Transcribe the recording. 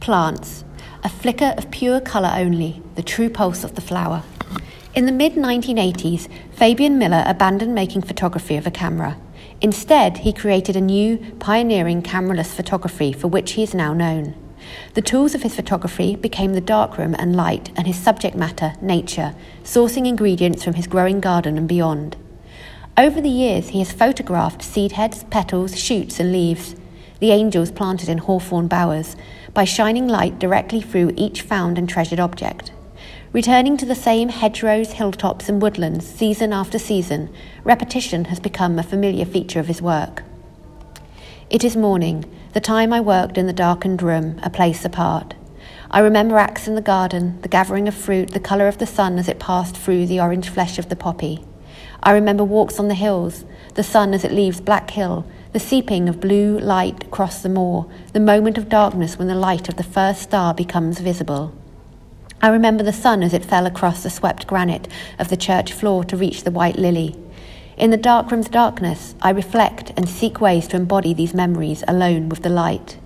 Plants, a flicker of pure colour only, the true pulse of the flower. In the mid 1980s, Fabian Miller abandoned making photography of a camera. Instead, he created a new, pioneering cameraless photography for which he is now known. The tools of his photography became the darkroom and light, and his subject matter, nature, sourcing ingredients from his growing garden and beyond. Over the years, he has photographed seed heads, petals, shoots, and leaves, the angels planted in hawthorn bowers, by shining light directly through each found and treasured object. Returning to the same hedgerows, hilltops, and woodlands season after season, repetition has become a familiar feature of his work. It is morning, the time I worked in the darkened room, a place apart. I remember acts in the garden, the gathering of fruit, the colour of the sun as it passed through the orange flesh of the poppy. I remember walks on the hills, the sun as it leaves Black Hill, the seeping of blue light across the moor, the moment of darkness when the light of the first star becomes visible. I remember the sun as it fell across the swept granite of the church floor to reach the white lily. In the dark room's darkness, I reflect and seek ways to embody these memories alone with the light.